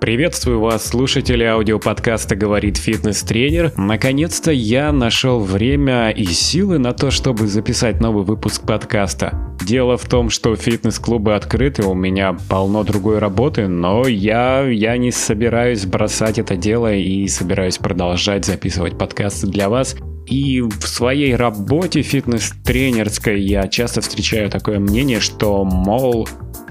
Приветствую вас, слушатели аудиоподкаста «Говорит фитнес-тренер». Наконец-то я нашел время и силы на то, чтобы записать новый выпуск подкаста. Дело в том, что фитнес-клубы открыты, у меня полно другой работы, но я, я не собираюсь бросать это дело и собираюсь продолжать записывать подкасты для вас. И в своей работе фитнес-тренерской я часто встречаю такое мнение, что, мол,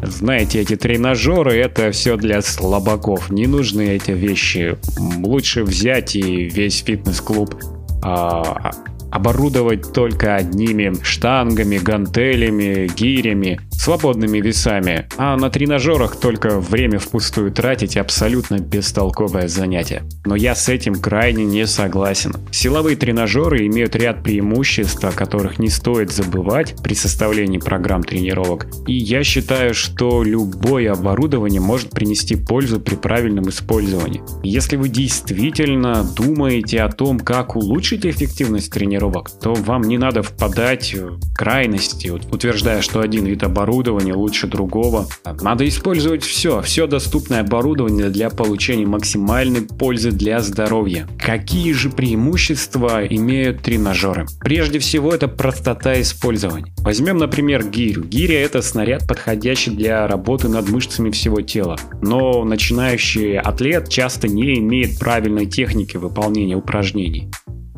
знаете, эти тренажеры это все для слабаков. Не нужны эти вещи. Лучше взять и весь фитнес-клуб а, оборудовать только одними штангами, гантелями, гирями, свободными весами, а на тренажерах только время впустую тратить абсолютно бестолковое занятие. Но я с этим крайне не согласен. Силовые тренажеры имеют ряд преимуществ, о которых не стоит забывать при составлении программ тренировок. И я считаю, что любое оборудование может принести пользу при правильном использовании. Если вы действительно думаете о том, как улучшить эффективность тренировок, тренировок, то вам не надо впадать в крайности, утверждая, что один вид оборудования лучше другого. Надо использовать все, все доступное оборудование для получения максимальной пользы для здоровья. Какие же преимущества имеют тренажеры? Прежде всего, это простота использования. Возьмем, например, гирю. Гиря это снаряд, подходящий для работы над мышцами всего тела. Но начинающий атлет часто не имеет правильной техники выполнения упражнений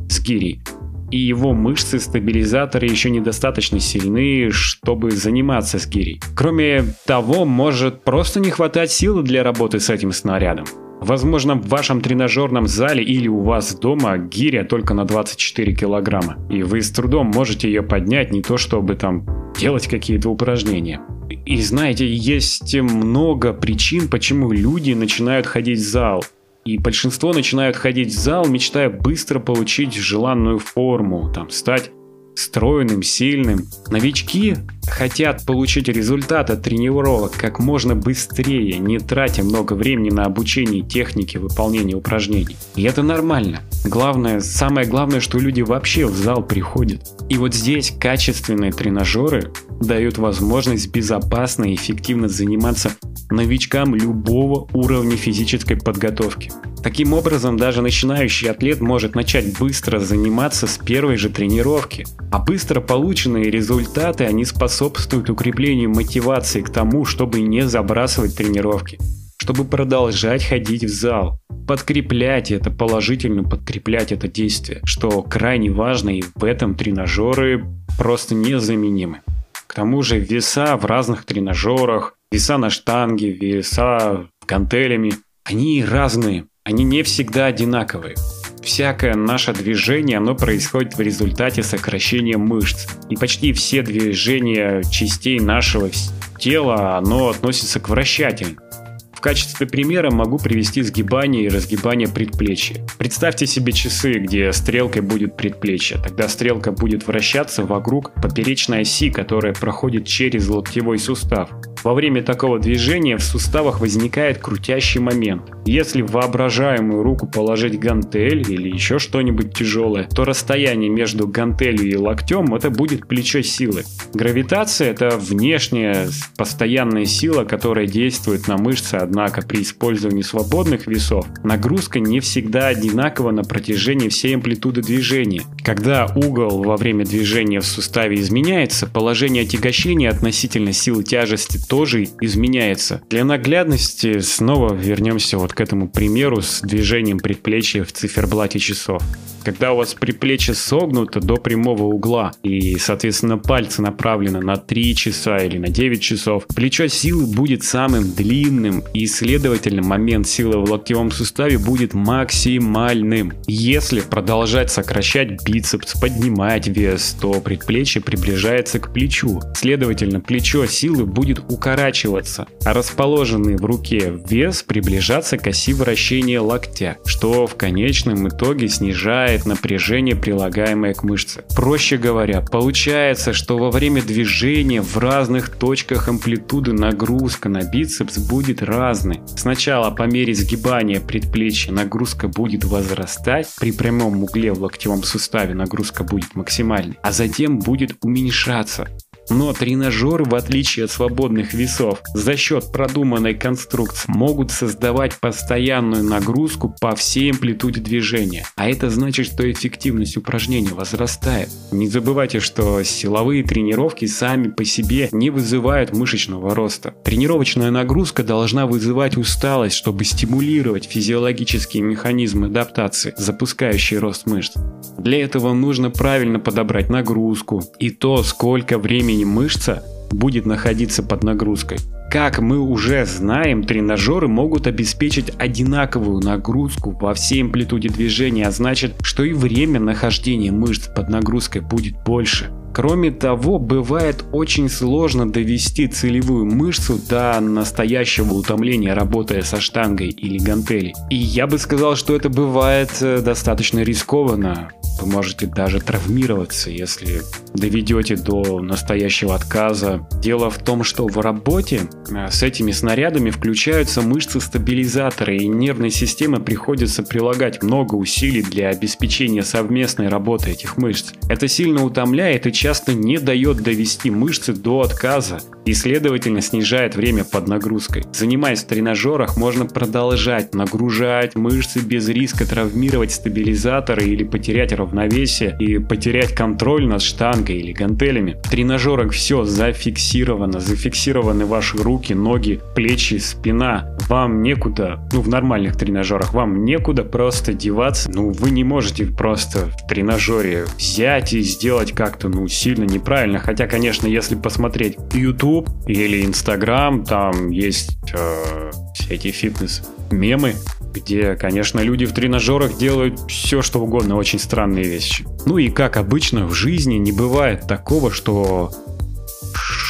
с гирей и его мышцы стабилизаторы еще недостаточно сильны, чтобы заниматься с гирей. Кроме того, может просто не хватать силы для работы с этим снарядом. Возможно, в вашем тренажерном зале или у вас дома гиря только на 24 килограмма, и вы с трудом можете ее поднять, не то чтобы там делать какие-то упражнения. И знаете, есть много причин, почему люди начинают ходить в зал. И большинство начинают ходить в зал, мечтая быстро получить желанную форму, там, стать стройным, сильным. Новички хотят получить результат от тренировок как можно быстрее, не тратя много времени на обучение технике выполнения упражнений. И это нормально. Главное, самое главное, что люди вообще в зал приходят. И вот здесь качественные тренажеры дают возможность безопасно и эффективно заниматься новичкам любого уровня физической подготовки. Таким образом, даже начинающий атлет может начать быстро заниматься с первой же тренировки, а быстро полученные результаты они способствуют укреплению мотивации к тому, чтобы не забрасывать тренировки, чтобы продолжать ходить в зал, подкреплять это, положительно подкреплять это действие, что крайне важно и в этом тренажеры просто незаменимы. К тому же веса в разных тренажерах, веса на штанге, веса гантелями, они разные, они не всегда одинаковые. Всякое наше движение, оно происходит в результате сокращения мышц. И почти все движения частей нашего тела, оно относится к вращательным качестве примера могу привести сгибание и разгибание предплечья. Представьте себе часы, где стрелкой будет предплечье. Тогда стрелка будет вращаться вокруг поперечной оси, которая проходит через локтевой сустав. Во время такого движения в суставах возникает крутящий момент. Если в воображаемую руку положить гантель или еще что-нибудь тяжелое, то расстояние между гантелью и локтем это будет плечо силы. Гравитация это внешняя постоянная сила, которая действует на мышцы Однако при использовании свободных весов нагрузка не всегда одинакова на протяжении всей амплитуды движения. Когда угол во время движения в суставе изменяется, положение отягощения относительно силы тяжести тоже изменяется. Для наглядности снова вернемся вот к этому примеру с движением предплечья в циферблате часов. Когда у вас предплечье согнуто до прямого угла и, соответственно, пальцы направлены на 3 часа или на 9 часов, плечо силы будет самым длинным и, следовательно, момент силы в локтевом суставе будет максимальным. Если продолжать сокращать бицепс, поднимать вес, то предплечье приближается к плечу. Следовательно, плечо силы будет укорачиваться, а расположенный в руке вес приближаться к оси вращения локтя, что в конечном итоге снижает напряжение, прилагаемое к мышце. Проще говоря, получается, что во время движения в разных точках амплитуды нагрузка на бицепс будет разной. Сначала по мере сгибания предплечья нагрузка будет возрастать, при прямом угле в локтевом суставе нагрузка будет максимальной, а затем будет уменьшаться. Но тренажеры, в отличие от свободных весов, за счет продуманной конструкции могут создавать постоянную нагрузку по всей амплитуде движения. А это значит, что эффективность упражнения возрастает. Не забывайте, что силовые тренировки сами по себе не вызывают мышечного роста. Тренировочная нагрузка должна вызывать усталость, чтобы стимулировать физиологические механизмы адаптации, запускающие рост мышц. Для этого нужно правильно подобрать нагрузку и то, сколько времени мышца будет находиться под нагрузкой. Как мы уже знаем, тренажеры могут обеспечить одинаковую нагрузку во всей амплитуде движения, а значит, что и время нахождения мышц под нагрузкой будет больше. Кроме того, бывает очень сложно довести целевую мышцу до настоящего утомления, работая со штангой или гантелей. И я бы сказал, что это бывает э, достаточно рискованно. Вы можете даже травмироваться, если доведете до настоящего отказа. Дело в том, что в работе э, с этими снарядами включаются мышцы-стабилизаторы, и нервной системе приходится прилагать много усилий для обеспечения совместной работы этих мышц. Это сильно утомляет и часто не дает довести мышцы до отказа и, следовательно, снижает время под нагрузкой. Занимаясь в тренажерах, можно продолжать нагружать мышцы без риска травмировать стабилизаторы или потерять равновесие и потерять контроль над штангой или гантелями. В тренажерах все зафиксировано, зафиксированы ваши руки, ноги, плечи, спина. Вам некуда, ну в нормальных тренажерах, вам некуда просто деваться. Ну вы не можете просто в тренажере взять и сделать как-то, ну сильно неправильно. Хотя, конечно, если посмотреть YouTube или Instagram, там есть э, все эти фитнес-мемы, где, конечно, люди в тренажерах делают все, что угодно, очень странные вещи. Ну и как обычно в жизни не бывает такого, что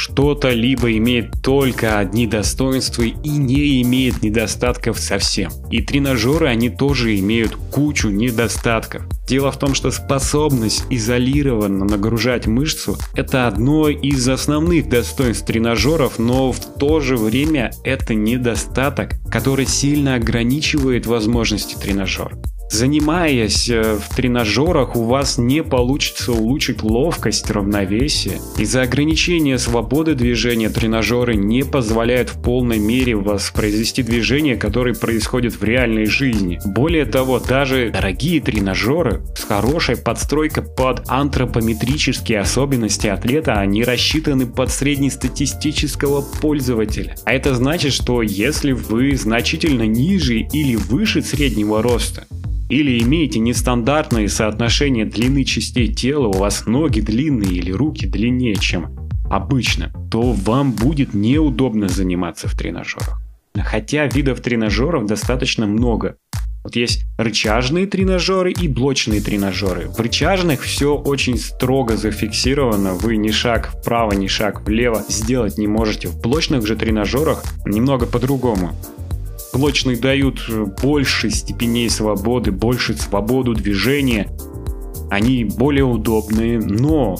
что-то либо имеет только одни достоинства и не имеет недостатков совсем. И тренажеры, они тоже имеют кучу недостатков. Дело в том, что способность изолированно нагружать мышцу – это одно из основных достоинств тренажеров, но в то же время это недостаток, который сильно ограничивает возможности тренажера. Занимаясь э, в тренажерах, у вас не получится улучшить ловкость, равновесие. Из-за ограничения свободы движения тренажеры не позволяют в полной мере воспроизвести движение, которое происходит в реальной жизни. Более того, даже дорогие тренажеры с хорошей подстройкой под антропометрические особенности атлета, они рассчитаны под среднестатистического пользователя. А это значит, что если вы значительно ниже или выше среднего роста, или имеете нестандартные соотношения длины частей тела, у вас ноги длинные или руки длиннее, чем обычно, то вам будет неудобно заниматься в тренажерах. Хотя видов тренажеров достаточно много. Вот есть рычажные тренажеры и блочные тренажеры. В рычажных все очень строго зафиксировано, вы ни шаг вправо, ни шаг влево сделать не можете. В блочных же тренажерах немного по-другому. Блочные дают э, больше степеней свободы, больше свободу движения. Они более удобные, но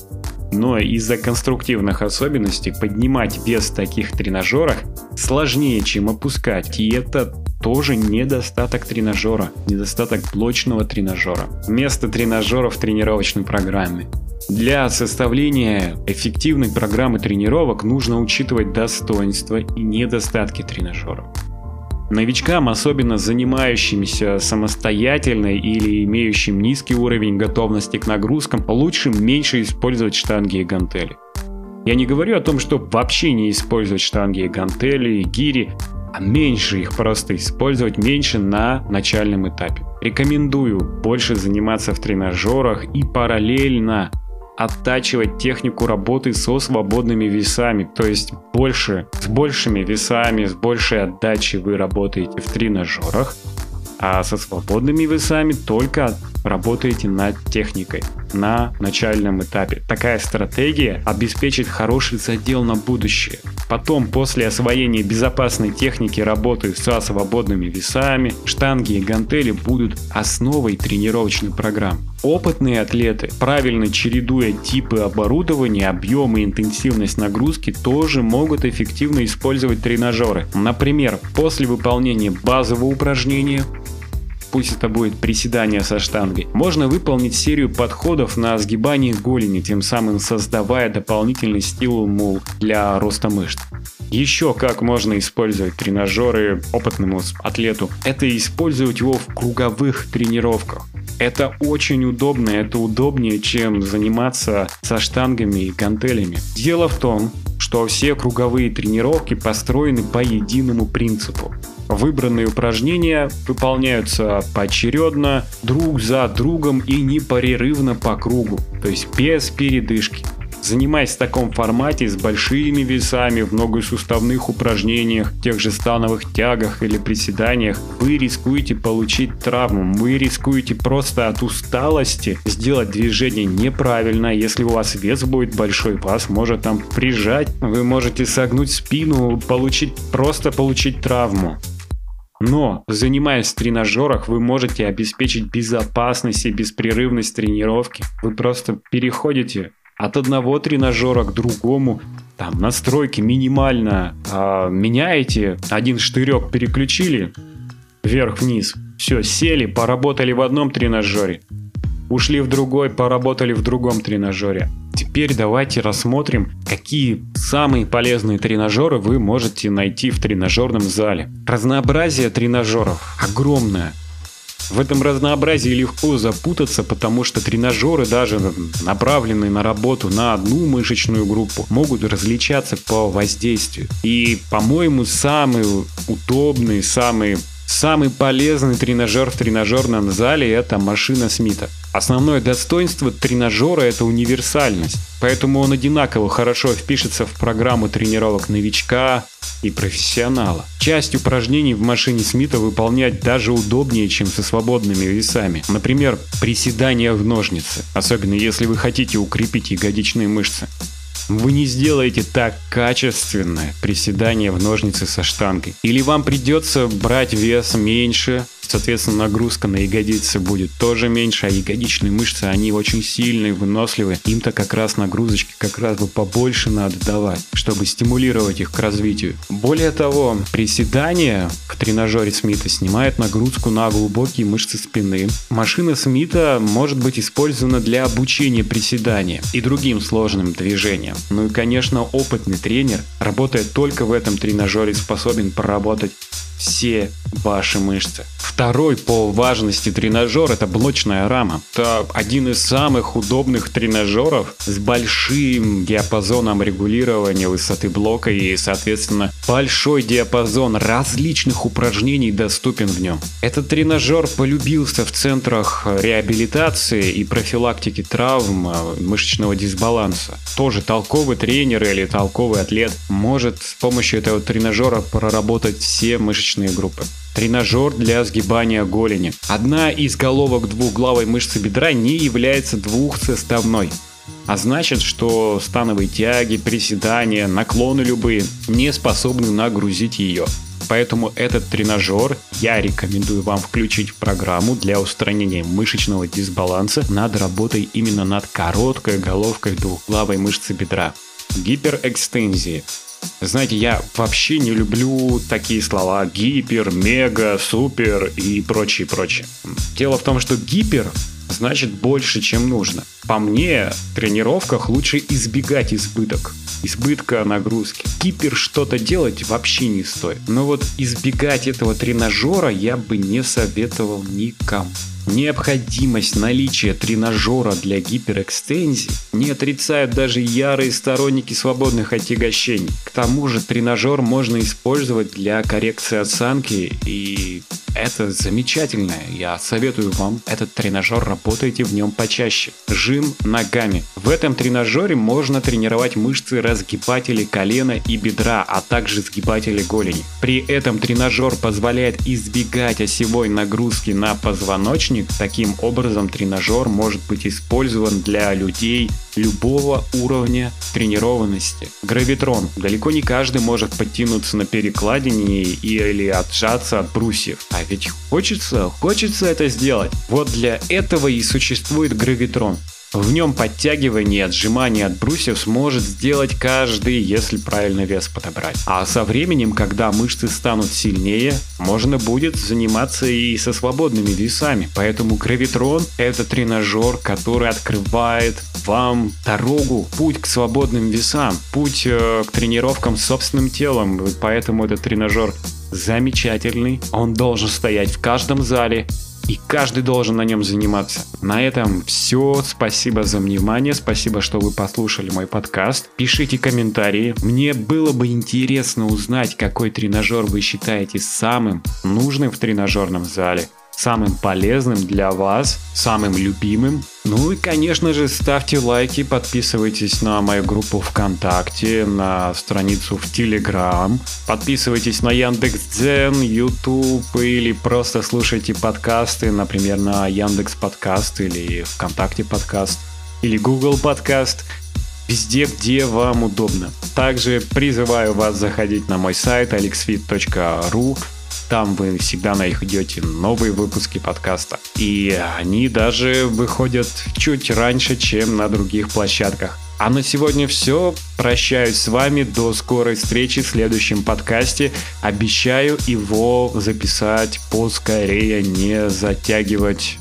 но из-за конструктивных особенностей поднимать вес в таких тренажерах сложнее, чем опускать. И это тоже недостаток тренажера, недостаток блочного тренажера. Вместо тренажера в тренировочной программе. Для составления эффективной программы тренировок нужно учитывать достоинства и недостатки тренажеров. Новичкам, особенно занимающимся самостоятельно или имеющим низкий уровень готовности к нагрузкам, лучше меньше использовать штанги и гантели. Я не говорю о том, что вообще не использовать штанги и гантели и гири, а меньше их просто использовать меньше на начальном этапе. Рекомендую больше заниматься в тренажерах и параллельно оттачивать технику работы со свободными весами, то есть больше, с большими весами, с большей отдачей вы работаете в тренажерах, а со свободными весами только работаете над техникой на начальном этапе. Такая стратегия обеспечит хороший задел на будущее. Потом, после освоения безопасной техники работы со свободными весами, штанги и гантели будут основой тренировочной программы. Опытные атлеты, правильно чередуя типы оборудования, объемы и интенсивность нагрузки, тоже могут эффективно использовать тренажеры. Например, после выполнения базового упражнения пусть это будет приседание со штангой, можно выполнить серию подходов на сгибание голени, тем самым создавая дополнительный стимул для роста мышц. Еще как можно использовать тренажеры опытному атлету, это использовать его в круговых тренировках. Это очень удобно, это удобнее, чем заниматься со штангами и гантелями. Дело в том, что все круговые тренировки построены по единому принципу. Выбранные упражнения выполняются поочередно, друг за другом и непрерывно по кругу, то есть без передышки. Занимаясь в таком формате с большими весами в многосуставных упражнениях, тех же становых тягах или приседаниях, вы рискуете получить травму, вы рискуете просто от усталости сделать движение неправильно. Если у вас вес будет большой, вас может там прижать, вы можете согнуть спину, получить просто получить травму. Но, занимаясь в тренажерах, вы можете обеспечить безопасность и беспрерывность тренировки. Вы просто переходите от одного тренажера к другому, там настройки минимально а, меняете, один штырек переключили вверх-вниз, все, сели, поработали в одном тренажере, ушли в другой, поработали в другом тренажере. Теперь давайте рассмотрим, какие самые полезные тренажеры вы можете найти в тренажерном зале. Разнообразие тренажеров огромное. В этом разнообразии легко запутаться, потому что тренажеры, даже направленные на работу на одну мышечную группу, могут различаться по воздействию. И, по-моему, самый удобный, самый Самый полезный тренажер в тренажерном зале – это машина Смита. Основное достоинство тренажера – это универсальность, поэтому он одинаково хорошо впишется в программу тренировок новичка и профессионала. Часть упражнений в машине Смита выполнять даже удобнее, чем со свободными весами. Например, приседания в ножницы, особенно если вы хотите укрепить ягодичные мышцы. Вы не сделаете так качественное приседание в ножницы со штангой. Или вам придется брать вес меньше, Соответственно, нагрузка на ягодицы будет тоже меньше, а ягодичные мышцы, они очень сильные, выносливые. Им-то как раз нагрузочки как раз бы побольше надо давать, чтобы стимулировать их к развитию. Более того, приседание в тренажере Смита снимает нагрузку на глубокие мышцы спины. Машина Смита может быть использована для обучения приседания и другим сложным движениям. Ну и, конечно, опытный тренер, работая только в этом тренажере, способен проработать все ваши мышцы. Второй по важности тренажер это блочная рама. Это один из самых удобных тренажеров с большим диапазоном регулирования высоты блока и, соответственно, большой диапазон различных упражнений доступен в нем. Этот тренажер полюбился в центрах реабилитации и профилактики травм э, мышечного дисбаланса. Тоже толковый тренер или толковый атлет может с помощью этого тренажера проработать все мышечные группы. Тренажер для сгибания голени. Одна из головок двухглавой мышцы бедра не является двухсоставной. А значит, что становые тяги, приседания, наклоны любые не способны нагрузить ее. Поэтому этот тренажер я рекомендую вам включить в программу для устранения мышечного дисбаланса над работой именно над короткой головкой двухглавой мышцы бедра. Гиперэкстензии знаете, я вообще не люблю такие слова гипер, мега, супер и прочее, прочее. Дело в том, что гипер значит больше, чем нужно. По мне, в тренировках лучше избегать избыток. Избытка нагрузки. Гипер что-то делать вообще не стоит. Но вот избегать этого тренажера я бы не советовал никому. Необходимость наличия тренажера для гиперэкстензии не отрицают даже ярые сторонники свободных отягощений. К тому же тренажер можно использовать для коррекции осанки и это замечательно. Я советую вам этот тренажер, работайте в нем почаще. Жим ногами. В этом тренажере можно тренировать мышцы разгибателей колена и бедра, а также сгибатели голени. При этом тренажер позволяет избегать осевой нагрузки на позвоночник. Таким образом тренажер может быть использован для людей любого уровня тренированности. Гравитрон. Далеко не каждый может подтянуться на перекладине или отжаться от брусьев. А ведь хочется, хочется это сделать. Вот для этого и существует гравитрон. В нем подтягивание и отжимание от брусьев сможет сделать каждый, если правильно вес подобрать. А со временем, когда мышцы станут сильнее, можно будет заниматься и со свободными весами. Поэтому Гравитрон – это тренажер, который открывает вам дорогу, путь к свободным весам, путь э, к тренировкам с собственным телом. Поэтому этот тренажер замечательный. Он должен стоять в каждом зале, и каждый должен на нем заниматься. На этом все. Спасибо за внимание. Спасибо, что вы послушали мой подкаст. Пишите комментарии. Мне было бы интересно узнать, какой тренажер вы считаете самым нужным в тренажерном зале самым полезным для вас, самым любимым. Ну и, конечно же, ставьте лайки, подписывайтесь на мою группу ВКонтакте, на страницу в Телеграм, подписывайтесь на Яндекс.Дзен, YouTube или просто слушайте подкасты, например, на Яндекс Подкаст или ВКонтакте подкаст или Google подкаст везде, где вам удобно. Также призываю вас заходить на мой сайт alexfit.ru, там вы всегда найдете новые выпуски подкаста. И они даже выходят чуть раньше, чем на других площадках. А на сегодня все. Прощаюсь с вами. До скорой встречи в следующем подкасте. Обещаю его записать поскорее, не затягивать